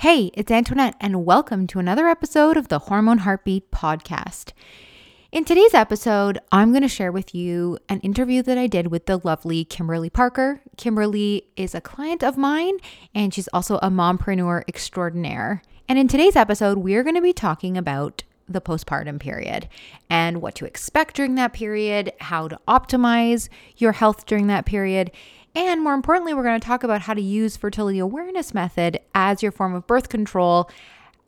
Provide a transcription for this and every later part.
Hey, it's Antoinette, and welcome to another episode of the Hormone Heartbeat podcast. In today's episode, I'm going to share with you an interview that I did with the lovely Kimberly Parker. Kimberly is a client of mine, and she's also a mompreneur extraordinaire. And in today's episode, we're going to be talking about the postpartum period and what to expect during that period, how to optimize your health during that period, and more importantly, we're going to talk about how to use fertility awareness method as your form of birth control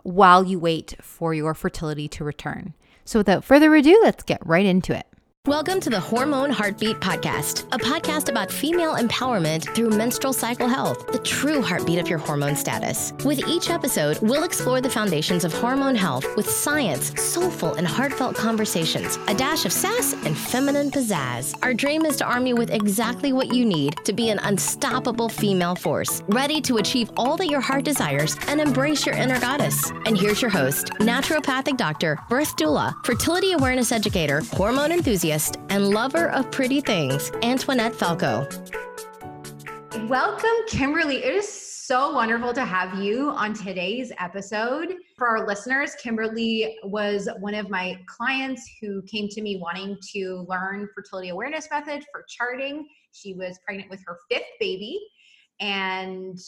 while you wait for your fertility to return. So without further ado, let's get right into it. Welcome to the Hormone Heartbeat Podcast, a podcast about female empowerment through menstrual cycle health, the true heartbeat of your hormone status. With each episode, we'll explore the foundations of hormone health with science, soulful, and heartfelt conversations, a dash of sass, and feminine pizzazz. Our dream is to arm you with exactly what you need to be an unstoppable female force, ready to achieve all that your heart desires and embrace your inner goddess. And here's your host, naturopathic doctor, birth doula, fertility awareness educator, hormone enthusiast enthusiast and lover of pretty things, Antoinette Falco. Welcome, Kimberly. It is so wonderful to have you on today's episode. For our listeners, Kimberly was one of my clients who came to me wanting to learn fertility awareness method for charting. She was pregnant with her fifth baby and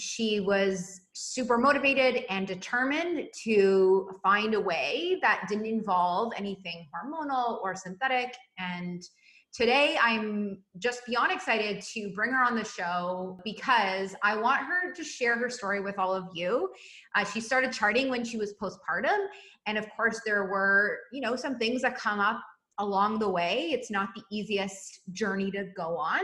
she was super motivated and determined to find a way that didn't involve anything hormonal or synthetic. And today I'm just beyond excited to bring her on the show because I want her to share her story with all of you. Uh, she started charting when she was postpartum. And of course, there were, you know, some things that come up along the way. It's not the easiest journey to go on.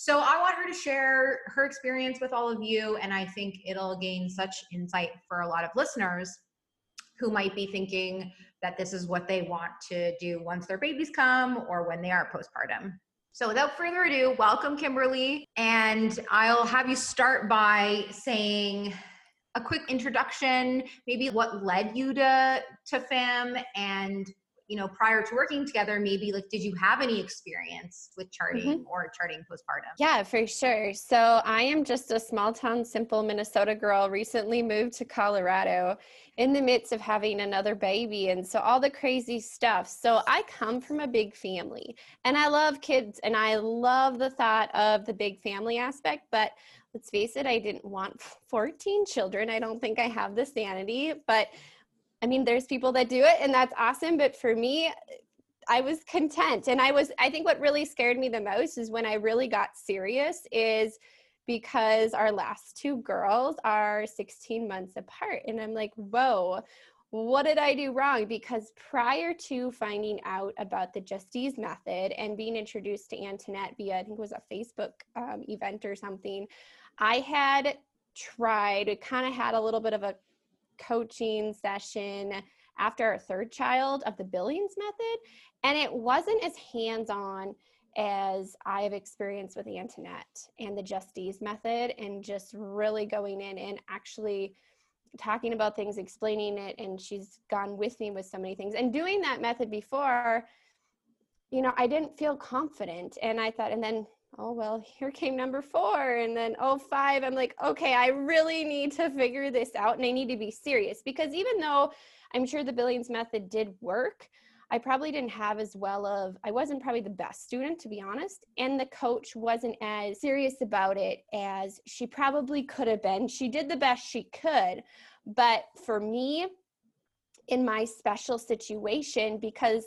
So I want her to share her experience with all of you, and I think it'll gain such insight for a lot of listeners who might be thinking that this is what they want to do once their babies come or when they are postpartum. So without further ado, welcome Kimberly, and I'll have you start by saying a quick introduction, maybe what led you to to FAM and you know prior to working together maybe like did you have any experience with charting mm-hmm. or charting postpartum? Yeah for sure. So i am just a small town simple minnesota girl recently moved to colorado in the midst of having another baby and so all the crazy stuff. So i come from a big family and i love kids and i love the thought of the big family aspect but let's face it i didn't want 14 children. I don't think i have the sanity but I mean, there's people that do it and that's awesome. But for me, I was content. And I was, I think what really scared me the most is when I really got serious is because our last two girls are 16 months apart. And I'm like, whoa, what did I do wrong? Because prior to finding out about the Justisse method and being introduced to Antoinette via, I think it was a Facebook um, event or something, I had tried, kind of had a little bit of a coaching session after our third child of the Billings method. And it wasn't as hands on as I have experienced with Antoinette and the Justisse method, and just really going in and actually talking about things, explaining it. And she's gone with me with so many things. And doing that method before, you know, I didn't feel confident. And I thought, and then oh well here came number four. And then oh five. I'm like okay i really need to figure this out and i need to be serious. Because even though i'm sure the billings method did work i probably didn't have as well of i wasn't probably the best student to be honest and the coach wasn't as serious about it as she probably could have been. She did the best she could but for me in my special situation because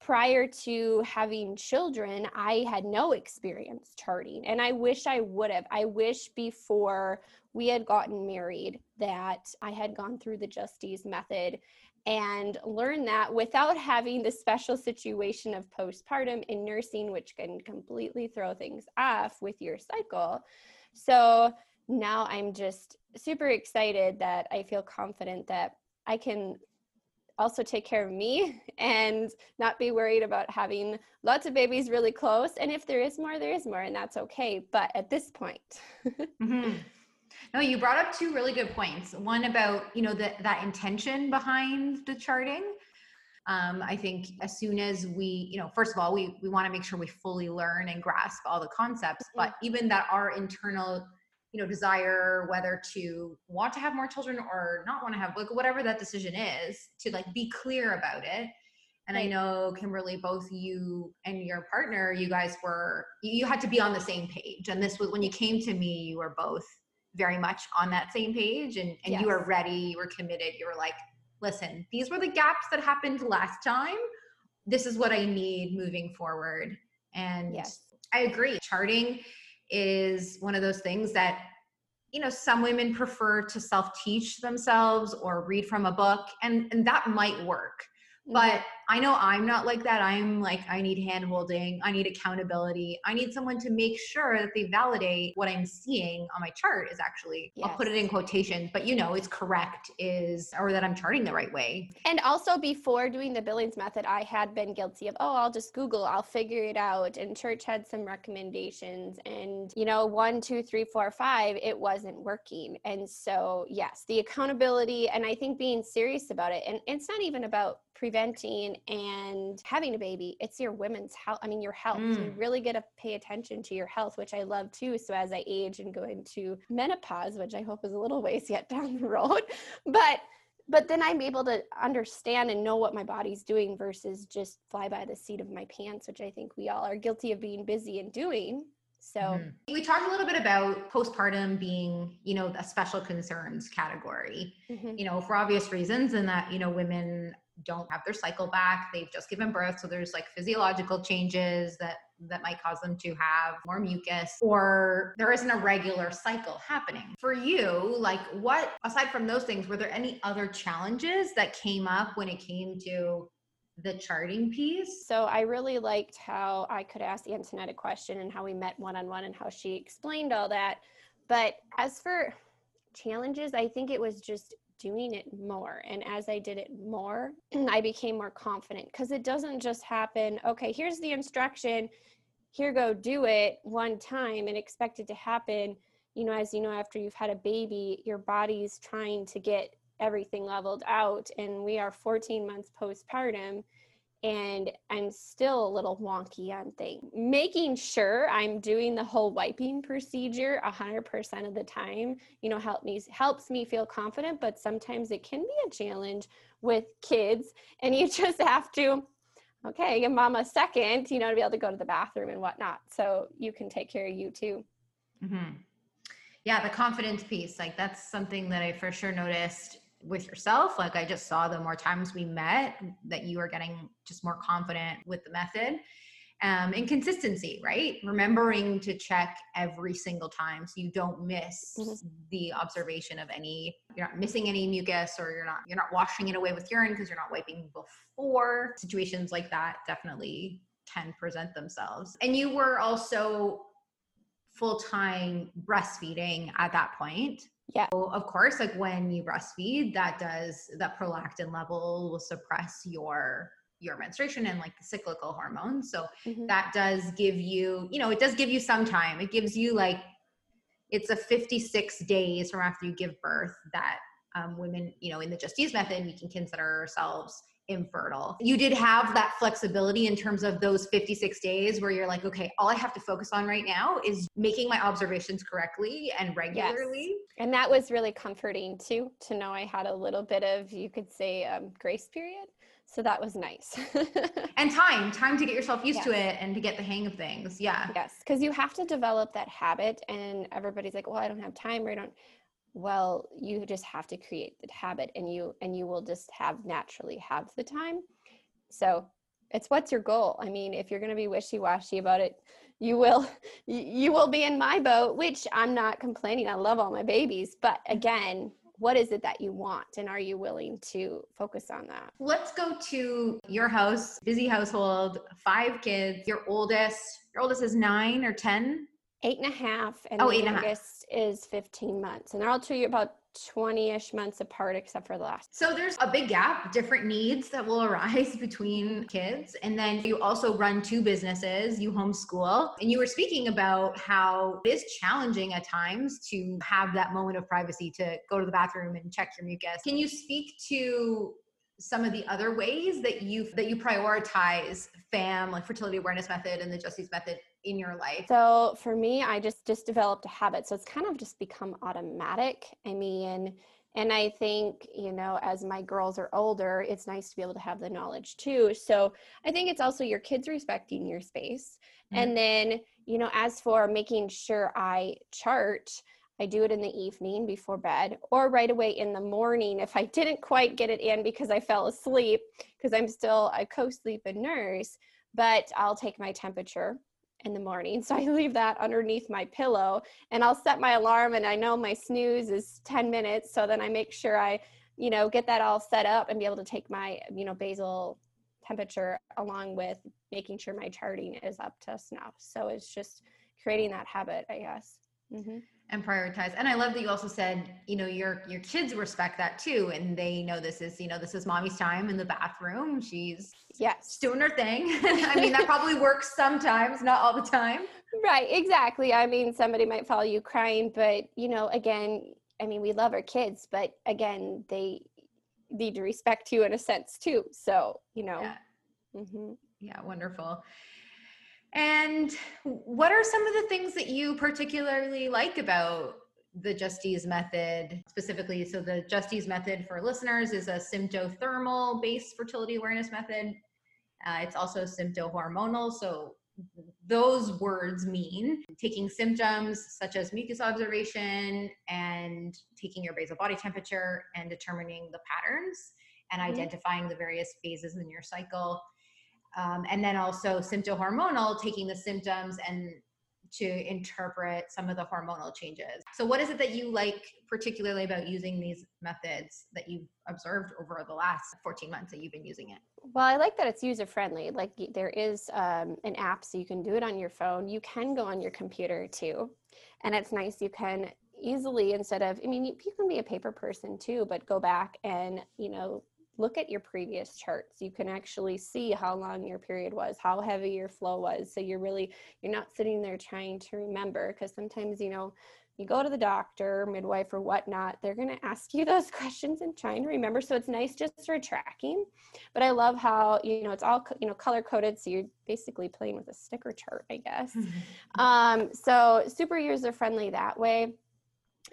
prior to having children, I had no experience charting, and I wish I would have. I wish before we had gotten married that I had gone through the Justisse method and learned that without having the special situation of postpartum in nursing, which can completely throw things off with your cycle. So now I'm just super excited that I feel confident that I can also take care of me and not be worried about having lots of babies really close. And if there is more, there is more, and that's okay. But at this point, mm-hmm. no, you brought up two really good points. One about you know that that intention behind the charting. Um, I think as soon as we, you know, first of all, we we want to make sure we fully learn and grasp all the concepts, mm-hmm. but even that our internal you know desire whether to want to have more children or not want to have like whatever that decision is to like be clear about it. And i know kimberly both you and your partner you guys were you had to be on the same page. And this was when you came to me you were both very much on that same page and, and yes. you were ready you were committed. You were like listen these were the gaps that happened last time. This is what i need moving forward. And yes. i agree. Charting is one of those things that you know some women prefer to self teach themselves or read from a book and and that might work but mm-hmm. I know I'm not like that. I'm like, I need hand holding. I need accountability. I need someone to make sure that they validate what I'm seeing on my chart is actually, yes. I'll put it in quotation, but you know, it's correct, is, or that I'm charting the right way. And also before doing the Billings method, I had been guilty of, oh, I'll just Google, I'll figure it out. And church had some recommendations. And, you know, one, two, three, four, five, it wasn't working. And so, yes, the accountability and I think being serious about it. And it's not even about preventing and having a baby it's your women's health i mean your health mm. you really get to pay attention to your health which i love too so as i age and go into menopause which i hope is a little ways yet down the road but but then i'm able to understand and know what my body's doing versus just fly by the seat of my pants which i think we all are guilty of being busy and doing so mm-hmm. we talked a little bit about postpartum being, you know, a special concerns category, mm-hmm. you know, for obvious reasons, and that, you know, women don't have their cycle back they've just given birth so there's like physiological changes that that might cause them to have more mucus or there isn't a regular cycle happening for you like what aside from those things were there any other challenges that came up when it came to the charting piece. So I really liked how I could ask Antoinette a question and how we met one on one and how she explained all that. But as for challenges, I think it was just doing it more. And as I did it more, I became more confident because it doesn't just happen, okay, here's the instruction, here go do it one time and expect it to happen. You know, as you know, after you've had a baby, your body's trying to get everything leveled out. And we are 14 months postpartum and I'm still a little wonky on things. Making sure I'm doing the whole wiping procedure 100% of the time, you know, help me helps me feel confident, but sometimes it can be a challenge with kids and you just have to okay, give mom a second, you know, to be able to go to the bathroom and whatnot. So you can take care of you too. Mm-hmm. Yeah, the confidence piece, like that's something that I for sure noticed with yourself like i just saw the more times we met that you are getting just more confident with the method um, and consistency right? Remembering to check every single time so you don't miss mm-hmm. the observation of any you're not missing any mucus or you're not you're not washing it away with urine because you're not wiping before. Situations like that definitely can present themselves. And you were also full-time breastfeeding at that point yeah. So of course, like when you breastfeed, that does that prolactin level will suppress your your menstruation and like the cyclical hormones. So mm-hmm. that does give you, you know, it does give you some time. It gives you like it's a 56 days from after you give birth that um, women, you know, in the Justisse method, we can consider ourselves infertile. You did have that flexibility in terms of those 56 days where you're like, okay, all I have to focus on right now is making my observations correctly and regularly. Yes. And that was really comforting too, to know I had a little bit of, you could say, um, grace period. So that was nice. and time, time to get yourself used yes. to it and to get the hang of things. Yeah. Yes. Cause you have to develop that habit and everybody's like, well, I don't have time or I don't well you just have to create the habit and you and you will just have naturally have the time. So it's what's your goal? I mean if you're going to be wishy-washy about it you will you will be in my boat which i'm not complaining. I love all my babies but again what is it that you want? And are you willing to focus on that? Let's go to your house busy household five kids your oldest your oldest is nine or ten eight and a half and oh, the youngest is 15 months and they're all two about 20-ish months apart except for the last so there's a big gap different needs that will arise between kids and then you also run two businesses you homeschool and you were speaking about how it is challenging at times to have that moment of privacy to go to the bathroom and check your mucus. Can you speak to some of the other ways that you that you prioritize fam like fertility awareness method and the justisse method in your life? So for me i just just developed a habit so it's kind of just become automatic. I mean and i think you know as my girls are older it's nice to be able to have the knowledge too. So i think it's also your kids respecting your space. Mm-hmm. and then you know as for making sure i chart I do it in the evening before bed or right away in the morning if I didn't quite get it in because I fell asleep because I'm still a co-sleep and nurse, but I'll take my temperature in the morning. So I leave that underneath my pillow and I'll set my alarm and I know my snooze is 10 minutes so then I make sure I, you know, get that all set up and be able to take my, you know, basal temperature along with making sure my charting is up to snuff. So it's just creating that habit, I guess. Mm-hmm and prioritize. And i love that you also said you know your your kids respect that too and they know this is you know this is mommy's time in the bathroom. She's yes. doing her thing. I mean that probably works sometimes not all the time. Right exactly. I mean somebody might follow you crying but you know again i mean we love our kids but again they need to respect you in a sense too so you know. Yeah, mm-hmm. yeah wonderful and what are some of the things that you particularly like about the Justisse method specifically? So, the Justisse method for listeners is a symptothermal based fertility awareness method. Uh, it's also symptohormonal. So, those words mean taking symptoms such as mucus observation and taking your basal body temperature and determining the patterns and mm-hmm. identifying the various phases in your cycle um, and then also symptohormonal, taking the symptoms and to interpret some of the hormonal changes. So, what is it that you like particularly about using these methods that you've observed over the last 14 months that you've been using it? Well, I like that it's user friendly. Like, there is um, an app, so you can do it on your phone. You can go on your computer too. And it's nice, you can easily, instead of, I mean, you, you can be a paper person too, but go back and, you know, look at your previous charts. You can actually see how long your period was how heavy your flow was. So you're really you're not sitting there trying to remember because sometimes you know you go to the doctor midwife or whatnot they're going to ask you those questions and trying to remember. So it's nice just for tracking. But i love how you know it's all you know color coded so you're basically playing with a sticker chart i guess. Um, so super user friendly that way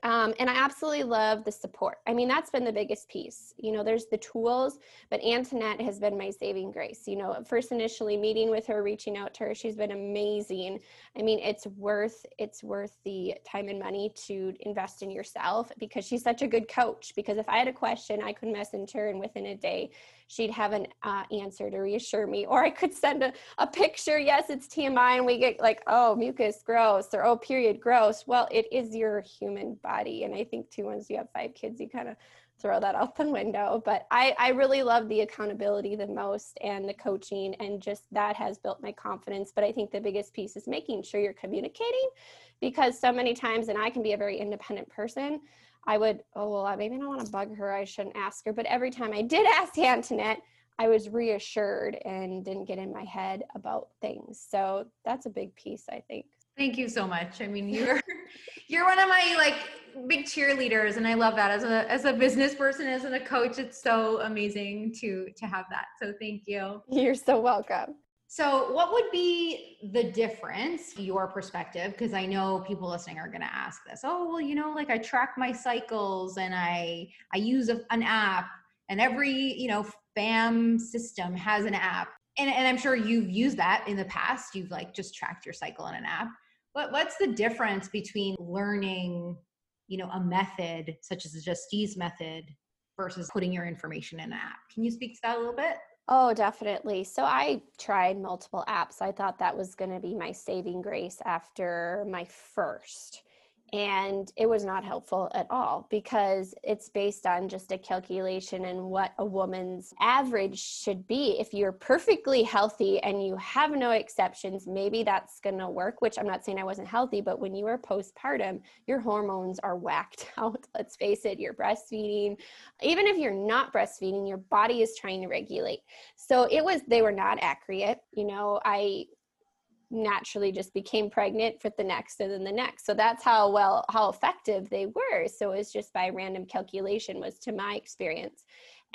um, and I absolutely love the support. I mean, that's been the biggest piece. You know, there's the tools, but Antoinette has been my saving grace. You know, first initially meeting with her, reaching out to her, she's been amazing. I mean, it's worth it's worth the time and money to invest in yourself because she's such a good coach. Because if I had a question, I could message her, and within a day, she'd have an uh, answer to reassure me. Or I could send a, a picture, yes, it's TMI, and we get like, oh, mucus, gross, or oh, period, gross. Well, it is your human body. And I think too, once you have five kids, you kind of throw that out the window. But I, I really love the accountability the most and the coaching, and just that has built my confidence. But I think the biggest piece is making sure you're communicating because so many times, and I can be a very independent person, I would, oh, well, maybe I don't want to bug her. I shouldn't ask her. But every time I did ask Antoinette, I was reassured and didn't get in my head about things. So that's a big piece, I think. Thank you so much. I mean, you're you're one of my like big cheerleaders and I love that as a as a business person as a coach it's so amazing to to have that. So thank you. You're so welcome. So, what would be the difference, your perspective? Because I know people listening are going to ask this. Oh, well, you know, like I track my cycles and I I use a, an app, and every you know FAM system has an app, and and I'm sure you've used that in the past. You've like just tracked your cycle in an app. But what's the difference between learning, you know, a method such as the Justisse method versus putting your information in an app? Can you speak to that a little bit? Oh, definitely. So I tried multiple apps. I thought that was going to be my saving grace after my first and it was not helpful at all because it's based on just a calculation and what a woman's average should be. If you're perfectly healthy and you have no exceptions maybe that's going to work which i'm not saying i wasn't healthy but when you are postpartum your hormones are whacked out. Let's face it you're breastfeeding. Even if you're not breastfeeding your body is trying to regulate. So it was they were not accurate. You know i naturally just became pregnant for the next and then the next. So that's how well how effective they were. So it was just by random calculation was to my experience.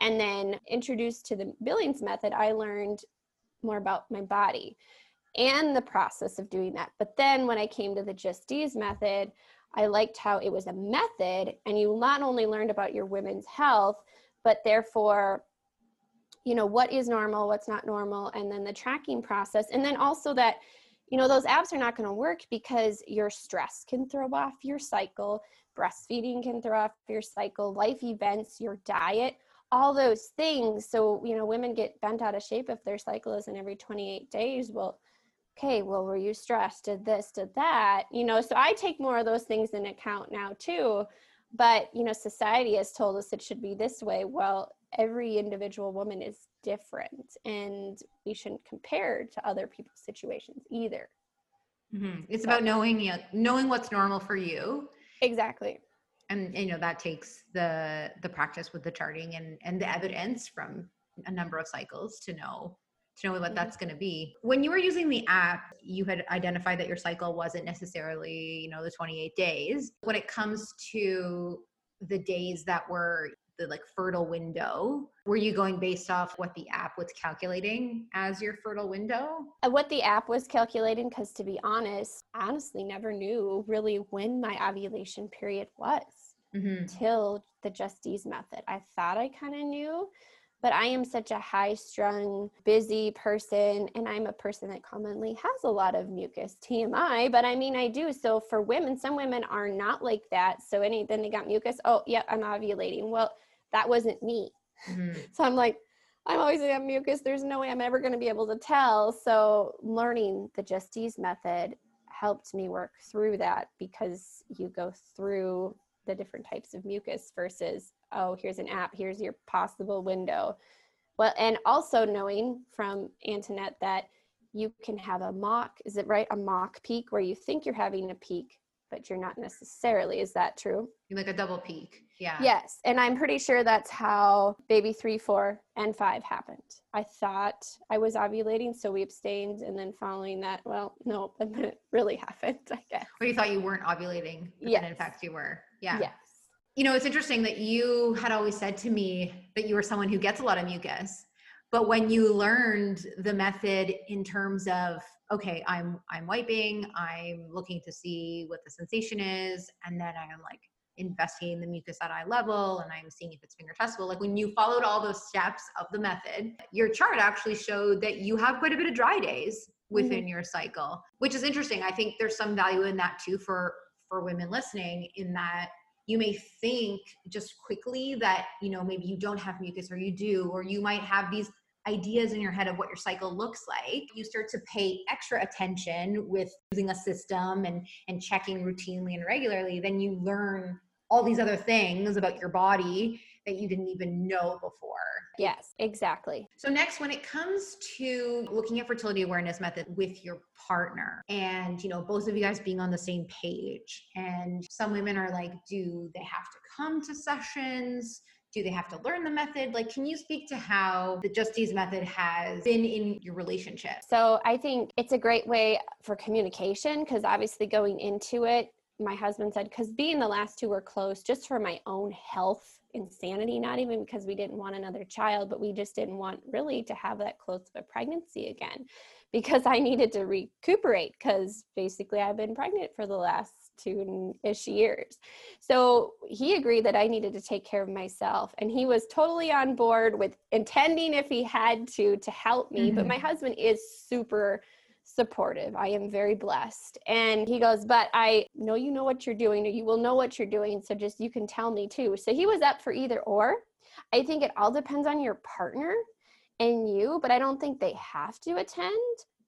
And then introduced to the billings method i learned more about my body and the process of doing that. But then when i came to the Justisse method i liked how it was a method and you not only learned about your women's health but therefore you know what is normal what's not normal and then the tracking process. And then also that you know those apps are not going to work because your stress can throw off your cycle breastfeeding can throw off your cycle life events your diet all those things. So you know women get bent out of shape if their cycle isn't every 28 days. Well okay well were you stressed? Did this did that you know? So i take more of those things in account now too. But you know society has told us it should be this way. Well every individual woman is different and we shouldn't compare to other people's situations either mm-hmm. it's so. about knowing you know, knowing what's normal for you exactly and you know that takes the the practice with the charting and and the evidence from a number of cycles to know to know what mm-hmm. that's going to be when you were using the app you had identified that your cycle wasn't necessarily you know the 28 days when it comes to the days that were the like fertile window were you going based off what the app was calculating as your fertile window uh, what the app was calculating because to be honest I honestly never knew really when my ovulation period was mm-hmm. until the Justisse method i thought i kind of knew but I am such a high strung, busy person, and I'm a person that commonly has a lot of mucus, TMI, but I mean, I do. So for women, some women are not like that. So any, then they got mucus, oh, yeah, I'm ovulating. Well, that wasn't me. Mm-hmm. So I'm like, I'm always gonna have mucus. There's no way I'm ever going to be able to tell. So learning the Justisse method helped me work through that because you go through the different types of mucus versus oh here's an app here's your possible window well and also knowing from antoinette that you can have a mock is it right a mock peak where you think you're having a peak but you're not necessarily is that true? You like a double peak yeah. Yes and i'm pretty sure that's how baby three four and five happened. I thought i was ovulating so we abstained and then following that well no it really happened i guess. Or you thought you weren't ovulating yeah in fact you were yeah. Yes. You know, it's interesting that you had always said to me that you were someone who gets a lot of mucus. But when you learned the method in terms of, okay, I'm I'm wiping, I'm looking to see what the sensation is, and then I'm like investigating the mucus at eye level and I'm seeing if it's finger testable. Like when you followed all those steps of the method, your chart actually showed that you have quite a bit of dry days within mm-hmm. your cycle, which is interesting. I think there's some value in that too for for women listening in that you may think just quickly that you know maybe you don't have mucus or you do or you might have these ideas in your head of what your cycle looks like you start to pay extra attention with using a system and and checking routinely and regularly then you learn all these other things about your body that you didn't even know before. Yes, exactly. So, next, when it comes to looking at fertility awareness method with your partner and, you know, both of you guys being on the same page, and some women are like, do they have to come to sessions? Do they have to learn the method? Like, can you speak to how the Justisse method has been in your relationship? So, I think it's a great way for communication because obviously going into it, my husband said, because being the last two were close, just for my own health insanity, not even because we didn't want another child, but we just didn't want really to have that close of a pregnancy again because I needed to recuperate because basically I've been pregnant for the last two ish years. So he agreed that I needed to take care of myself. And he was totally on board with intending, if he had to, to help me. Mm-hmm. But my husband is super supportive. I am very blessed. And he goes, But I know you know what you're doing, or you will know what you're doing. So just you can tell me too. So he was up for either or. I think it all depends on your partner and you, but I don't think they have to attend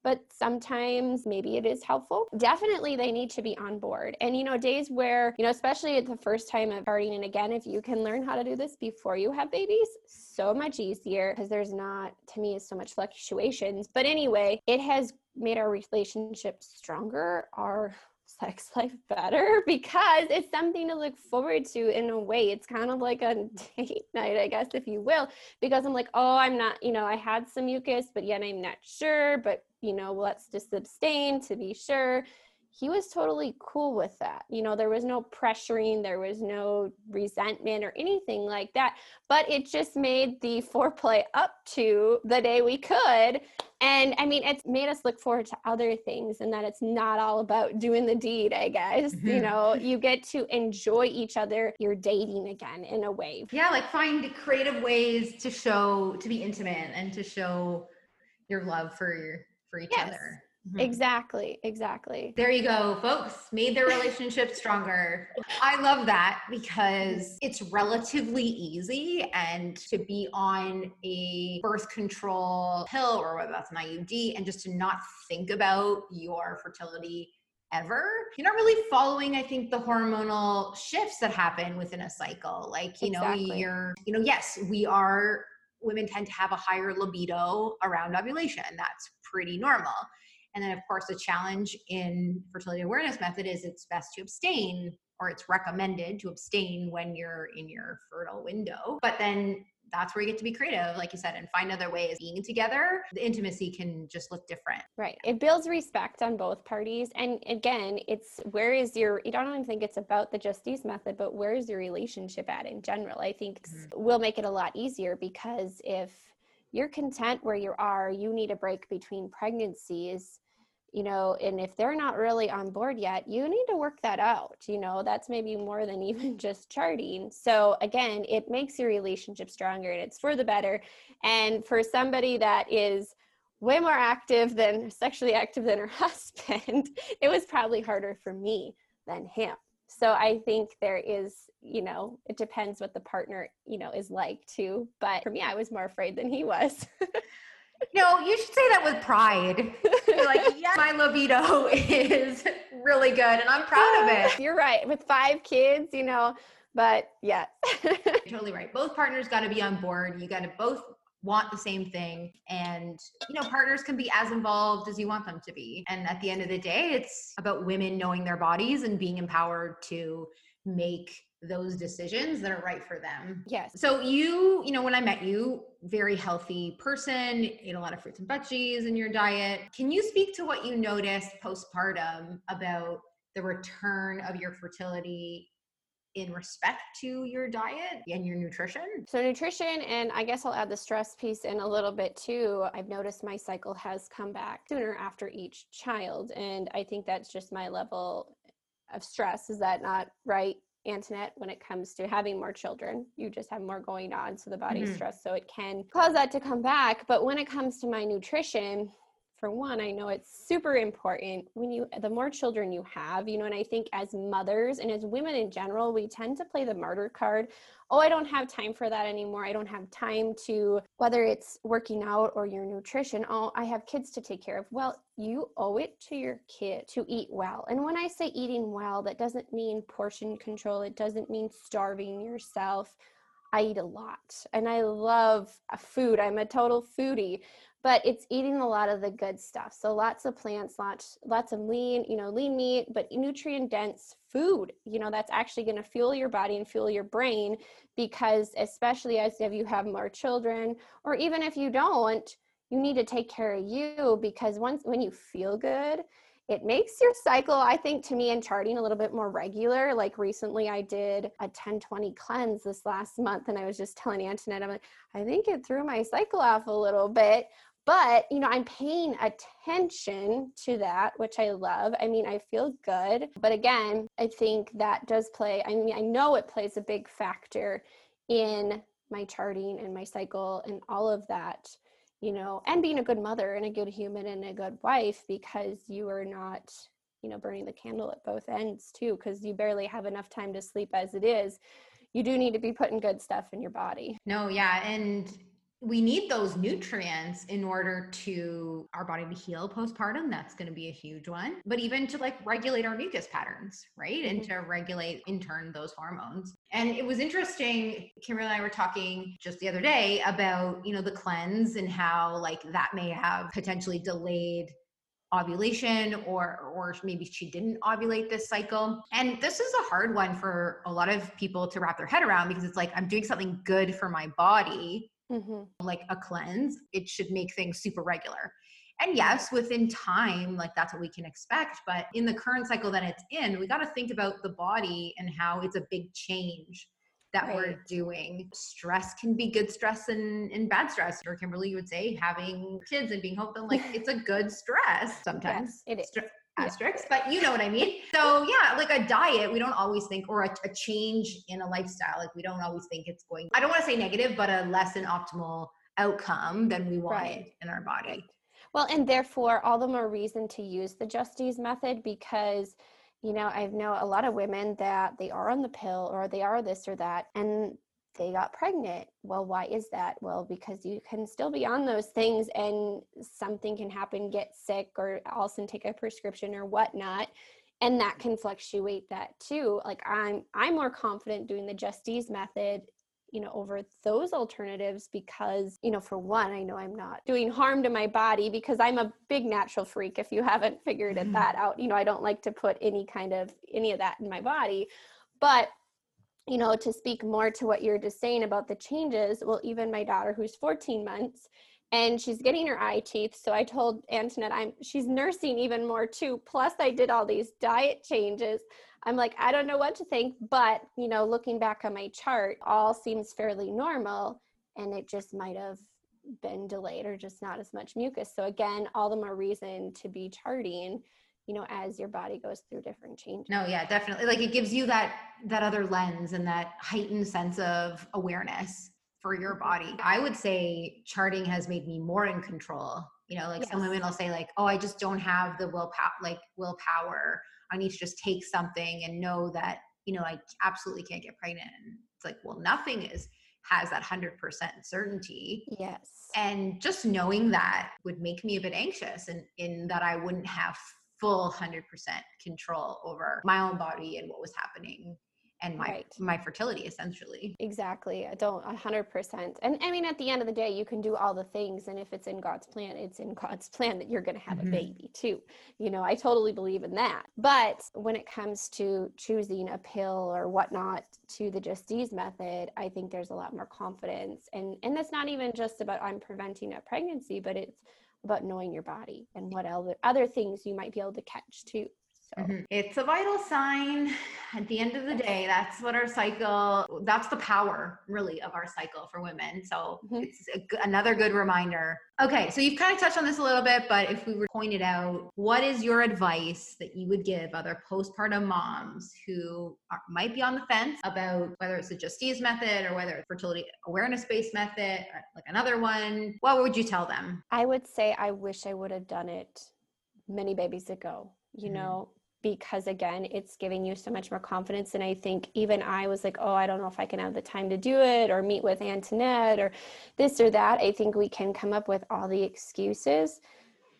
but sometimes maybe it is helpful. Definitely they need to be on board. And you know, days where, you know, especially at the first time of starting and again, if you can learn how to do this before you have babies, so much easier because there's not to me so much fluctuations. But anyway, it has made our relationship stronger, our sex life better because it's something to look forward to in a way. It's kind of like a date night, I guess, if you will, because I'm like, oh, I'm not, you know, I had some mucus, but yet I'm not sure. But you know, let's just abstain to be sure he was totally cool with that. You know, there was no pressuring, there was no resentment or anything like that. But it just made the foreplay up to the day we could. And I mean, it's made us look forward to other things and that it's not all about doing the deed, I guess. Mm-hmm. You know, you get to enjoy each other. You're dating again in a way. Yeah, like find creative ways to show, to be intimate and to show your love for your, for each yes. other. Mm-hmm. Exactly, exactly. There you go, folks. Made their relationship stronger. I love that because it's relatively easy and to be on a birth control pill or whether that's an IUD and just to not think about your fertility ever. You're not really following, I think, the hormonal shifts that happen within a cycle. Like, you exactly. know, you're, you know, yes, we are women tend to have a higher libido around ovulation. That's pretty normal. And then, of course, the challenge in fertility awareness method is it's best to abstain or it's recommended to abstain when you're in your fertile window. But then that's where you get to be creative, like you said, and find other ways. Being together, the intimacy can just look different. Right. It builds respect on both parties. And again, it's where is your, I don't even think it's about the Justisse method, but where is your relationship at in general? I think mm-hmm. will make it a lot easier because if you're content where you are, you need a break between pregnancies you know and if they're not really on board yet you need to work that out you know that's maybe more than even just charting. So again it makes your relationship stronger and it's for the better. And for somebody that is way more active than sexually active than her husband it was probably harder for me than him so i think there is you know it depends what the partner you know is like too but for me i was more afraid than he was. No you should say that with pride. You're like yeah my libido is really good and i'm proud of it. You're right with five kids you know but yeah. Totally right. Both partners got to be on board. You got to both want the same thing and you know partners can be as involved as you want them to be and at the end of the day it's about women knowing their bodies and being empowered to make those decisions that are right for them. Yes. So you, you know, when I met you, very healthy person, ate a lot of fruits and veggies in your diet. Can you speak to what you noticed postpartum about the return of your fertility in respect to your diet and your nutrition? So, nutrition, and I guess I'll add the stress piece in a little bit too. I've noticed my cycle has come back sooner after each child. And I think that's just my level of stress. Is that not right? Antoinette, when it comes to having more children. You just have more going on, so the body's mm-hmm. stressed, so it can cause that to come back. But when it comes to my nutrition, for one, I know it's super important when you, the more children you have, you know, and I think as mothers and as women in general, we tend to play the martyr card. Oh, I don't have time for that anymore. I don't have time to, whether it's working out or your nutrition. Oh, I have kids to take care of. Well, you owe it to your kid to eat well. And when I say eating well, that doesn't mean portion control, it doesn't mean starving yourself. I eat a lot and I love uh, food. I'm a total foodie but it's eating a lot of the good stuff. So lots of plants, lots lots of lean, you know, lean meat, but nutrient dense food. You know, that's actually going to fuel your body and fuel your brain because especially as if you have more children or even if you don't, you need to take care of you because once when you feel good, it makes your cycle i think to me in charting a little bit more regular like recently i did a 1020 cleanse this last month and i was just telling antoinette i'm like i think it threw my cycle off a little bit but you know i'm paying attention to that which i love. I mean i feel good. But again i think that does play i mean i know it plays a big factor in my charting and my cycle and all of that you know and being a good mother and a good human and a good wife because you are not you know burning the candle at both ends too because you barely have enough time to sleep as it is. You do need to be putting good stuff in your body. No yeah and we need those nutrients in order to our body to heal postpartum that's going to be a huge one but even to like regulate our mucus patterns right? And mm-hmm. to regulate in turn those hormones. And it was interesting kimberly and i were talking just the other day about you know the cleanse and how like that may have potentially delayed ovulation or or maybe she didn't ovulate this cycle. And this is a hard one for a lot of people to wrap their head around because it's like i'm doing something good for my body mm-hmm. like a cleanse, it should make things super regular. and yes within time like that's what we can expect but in the current cycle that it's in we got to think about the body and how it's a big change that right. we're doing. Stress can be good stress and, and bad stress. Or Kimberly, you would say having kids and being home, like it's a good stress sometimes. Yes, it is. Asterisks, but you know what I mean. So yeah, like a diet, we don't always think, or a, a change in a lifestyle, like we don't always think it's going. I don't want to say negative, but a less than optimal outcome than we wanted right. in our body. Well, and therefore, all the more reason to use the Justisse method because you know, I know a lot of women that they are on the pill or they are this or that, and they got pregnant. Well, why is that? Well, because you can still be on those things and something can happen, get sick, or also take a prescription or whatnot. And that can fluctuate that too. Like I'm I'm more confident doing the Justisse method you know over those alternatives because you know for one i know i'm not doing harm to my body because i'm a big natural freak if you haven't figured mm-hmm. that out you know i don't like to put any kind of any of that in my body but you know to speak more to what you're just saying about the changes well even my daughter who's 14 months and she's getting her eye teeth so i told antoinette i'm she's nursing even more too plus i did all these diet changes I'm like, I don't know what to think, but you know, looking back on my chart, all seems fairly normal and it just might have been delayed or just not as much mucus. So again, all the more reason to be charting, you know, as your body goes through different changes. No, yeah, definitely. Like it gives you that that other lens and that heightened sense of awareness for your body. I would say charting has made me more in control. You know, like yes. some women will say like, "Oh, I just don't have the willpower like willpower I need to just take something and know that, you know, I absolutely can't get pregnant. And it's like, well, nothing is has that 100% certainty. Yes. And just knowing that would make me a bit anxious and in that I wouldn't have full 100% control over my own body and what was happening and my right. my fertility essentially. Exactly. I don't 100% and i mean at the end of the day you can do all the things and if it's in god's plan it's in god's plan that you're going to have mm-hmm. a baby too. You know i totally believe in that. But when it comes to choosing a pill or whatnot to the justisse method i think there's a lot more confidence. And and that's not even just about i'm preventing a pregnancy but it's about knowing your body and what other other things you might be able to catch too so mm-hmm. it's a vital sign. At the end of the day, that's what our cycle, that's the power really of our cycle for women. So mm-hmm. it's a, another good reminder. Okay, so you've kind of touched on this a little bit, but if we were pointed out, what is your advice that you would give other postpartum moms who are, might be on the fence about whether it's the Justisse method or whether it's fertility awareness based method, like another one? What would you tell them? I would say I wish I would have done it many babies ago. You mm-hmm. know, because again it's giving you so much more confidence. And i think even i was like oh i don't know if i can have the time to do it or meet with antoinette or this or that. I think we can come up with all the excuses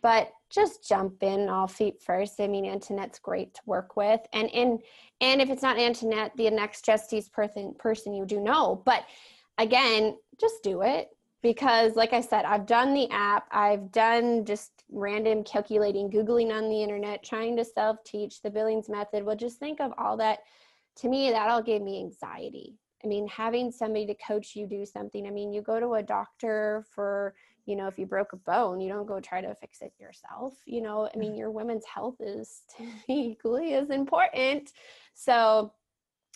but just jump in all feet first. I mean antoinette's great to work with. And and and if it's not antoinette the next justisse person person you do know. But again just do it because like i said i've done the app. I've done just random calculating googling on the internet trying to self teach the billings method. Well just think of all that. To me that all gave me anxiety. I mean having somebody to coach you do something. I mean you go to a doctor for you know if you broke a bone you don't go try to fix it yourself you know? I mean mm. your women's health is equally as important. So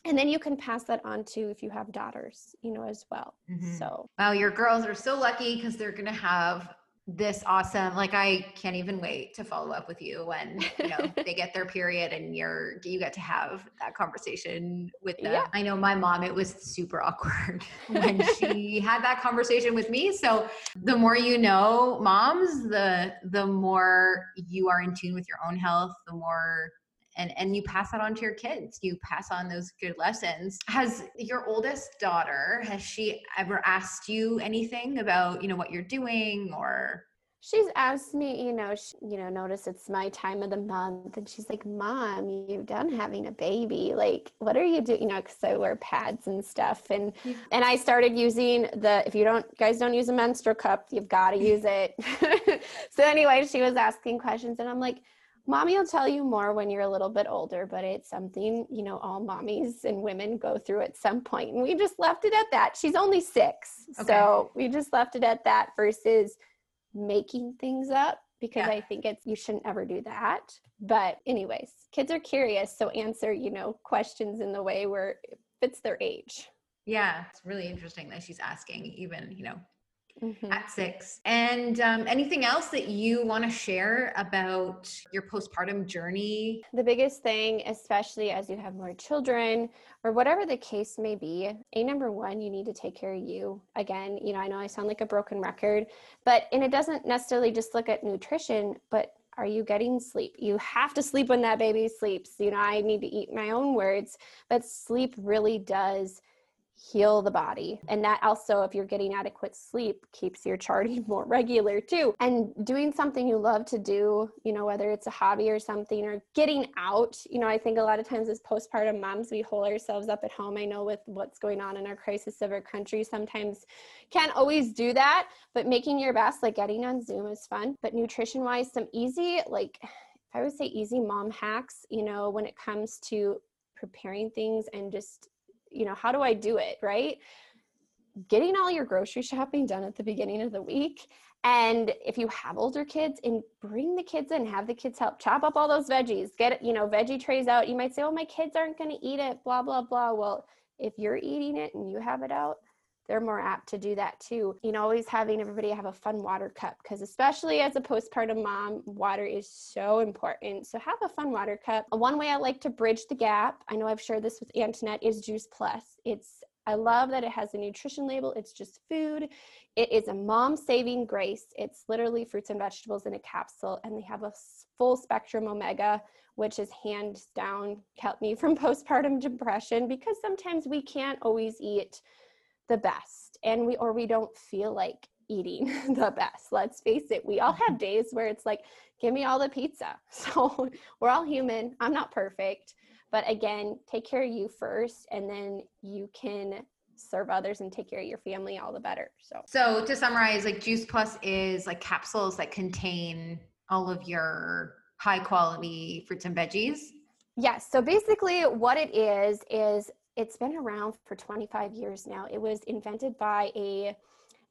and then you can pass that on to if you have daughters you know as well mm-hmm. so wow your girls are so lucky because they're gonna have this awesome like i can't even wait to follow up with you when you know they get their period and you're you get to have that conversation with them yeah. i know my mom it was super awkward when she had that conversation with me so the more you know moms the the more you are in tune with your own health the more and and you pass that on to your kids. You pass on those good lessons. Has your oldest daughter has she ever asked you anything about you know what you're doing or? She's asked me you know she, you know notice it's my time of the month and she's like mom you've done having a baby. Like what are you doing you know because i wear pads and stuff and yeah. and i started using the if you don't guys don't use a menstrual cup you've got to use it. So anyway she was asking questions and i'm like mommy will tell you more when you're a little bit older but it's something you know all mommies and women go through at some point and we just left it at that she's only six okay. so we just left it at that versus making things up because yeah. I think it's you shouldn't ever do that. But anyways, kids are curious, so answer, you know, questions in the way where it fits their age. Yeah, it's really interesting that she's asking even, you know, mm-hmm. at six. And um, anything else that you want to share about your postpartum journey? The biggest thing, especially as you have more children or whatever the case may be, a number one, you need to take care of you. Again, you know, I know I sound like a broken record, but and it doesn't necessarily just look at nutrition, but are you getting sleep? You have to sleep when that baby sleeps. You know, I need to eat my own words, but sleep really does heal the body. And that also, if you're getting adequate sleep, keeps your charting more regular too. And doing something you love to do, you know, whether it's a hobby or something, or getting out, you know, I think a lot of times as postpartum moms, we hold ourselves up at home. I know with what's going on in our crisis of our country, sometimes can't always do that, but making your best, like getting on Zoom is fun. But nutrition wise, some easy, like, I would say easy mom hacks, you know, when it comes to preparing things and just you know, how do I do it? Right. Getting all your grocery shopping done at the beginning of the week. And if you have older kids and bring the kids in, have the kids help chop up all those veggies, get, you know, veggie trays out. You might say, oh, my kids aren't going to eat it, blah, blah, blah. Well, if you're eating it and you have it out, they're more apt to do that too. You know, always having everybody have a fun water cup because, especially as a postpartum mom, water is so important. So, have a fun water cup. One way I like to bridge the gap, I know I've shared this with Antoinette, is Juice Plus. It's I love that it has a nutrition label. It's just food. It is a mom saving grace. It's literally fruits and vegetables in a capsule, and they have a full spectrum omega, which is hands down helped me from postpartum depression because sometimes we can't always eat the best and we or we don't feel like eating the best. Let's face it we all have mm-hmm. days where it's like give me all the pizza. So we're all human. I'm not perfect but again take care of you first and then you can serve others and take care of your family all the better so. So to summarize like juice plus is like capsules that contain all of your high quality fruits and veggies? Yes so basically what it is is it's been around for 25 years now. It was invented by a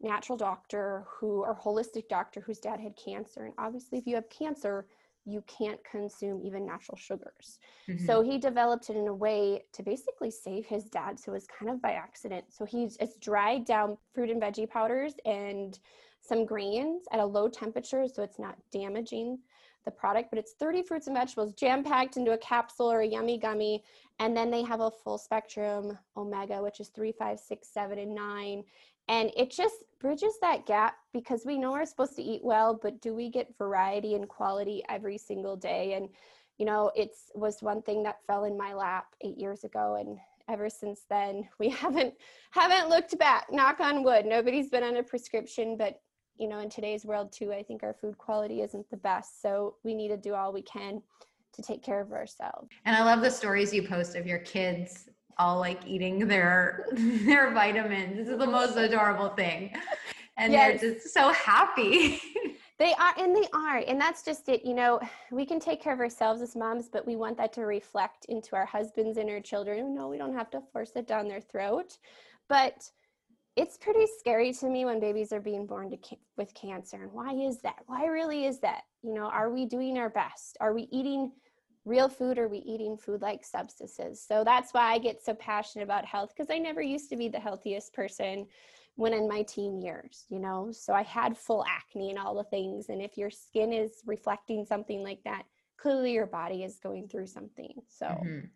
natural doctor who, or holistic doctor whose dad had cancer. And obviously, if you have cancer, you can't consume even natural sugars. Mm-hmm. So he developed it in a way to basically save his dad. So it was kind of by accident. So he's it's dried down fruit and veggie powders and some grains at a low temperature so it's not damaging the product, but it's 30 fruits and vegetables jam packed into a capsule or a yummy gummy. And then they have a full spectrum omega, which is three, five, six, seven, and nine. And it just bridges that gap because we know we're supposed to eat well, but do we get variety and quality every single day? And, you know, it's was one thing that fell in my lap eight years ago. And ever since then, we haven't haven't looked back. Knock on wood. Nobody's been on a prescription, but you know, in today's world too, I think our food quality isn't the best. So we need to do all we can to take care of ourselves. And I love the stories you post of your kids all like eating their their vitamins. This is the most adorable thing. And yes. they're just so happy. they are and they are. And that's just it. You know, we can take care of ourselves as moms, but we want that to reflect into our husbands and our children. No, we don't have to force it down their throat. But it's pretty scary to me when babies are being born ca- with cancer and why is that? Why really is that? You know are we doing our best? Are we eating real food are we eating food like substances? So that's why i get so passionate about health because i never used to be the healthiest person when in my teen years you know? So i had full acne and all the things and if your skin is reflecting something like that clearly your body is going through something so mm-hmm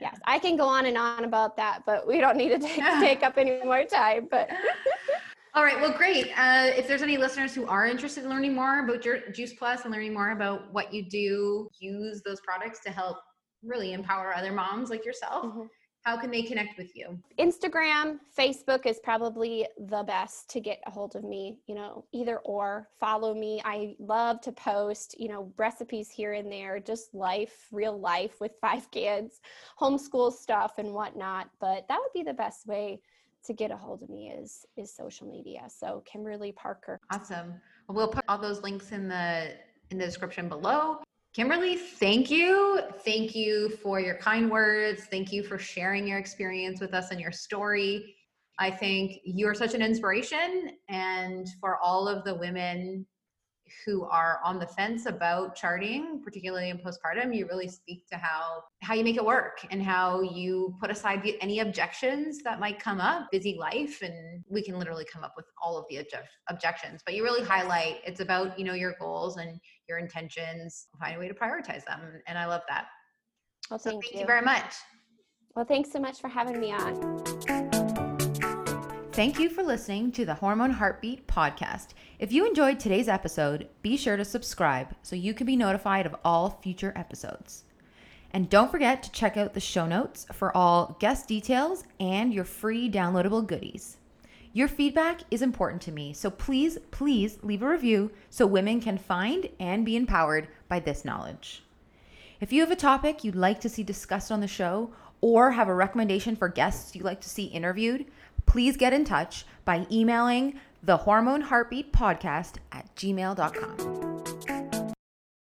yes i can go on and on about that but we don't need to take, take up any more time but all right well great. Uh, if there's any listeners who are interested in learning more about your juice plus and learning more about what you do use those products to help really empower other moms like yourself mm-hmm how can they connect with you? Instagram, Facebook is probably the best to get a hold of me, you know, either or follow me. I love to post, you know, recipes here and there, just life, real life with five kids, homeschool stuff and whatnot. But that would be the best way to get a hold of me is is social media. So Kimberly Parker. Awesome. We'll put all those links in the in the description below. Kimberly, thank you. Thank you for your kind words. Thank you for sharing your experience with us and your story. I think you're such an inspiration, and for all of the women who are on the fence about charting, particularly in postpartum, you really speak to how how you make it work and how you put aside the, any objections that might come up. Busy life, and we can literally come up with all of the object, objections. But you really highlight it's about you know your goals and your intentions. Find a way to prioritize them, and I love that. Well, thank, so thank you. you very much. Well, thanks so much for having me on. Thank you for listening to the Hormone Heartbeat podcast. If you enjoyed today's episode, be sure to subscribe so you can be notified of all future episodes. And don't forget to check out the show notes for all guest details and your free downloadable goodies. Your feedback is important to me, so please, please leave a review so women can find and be empowered by this knowledge. If you have a topic you'd like to see discussed on the show or have a recommendation for guests you'd like to see interviewed, please get in touch by emailing the hormone heartbeat podcast at gmail.com.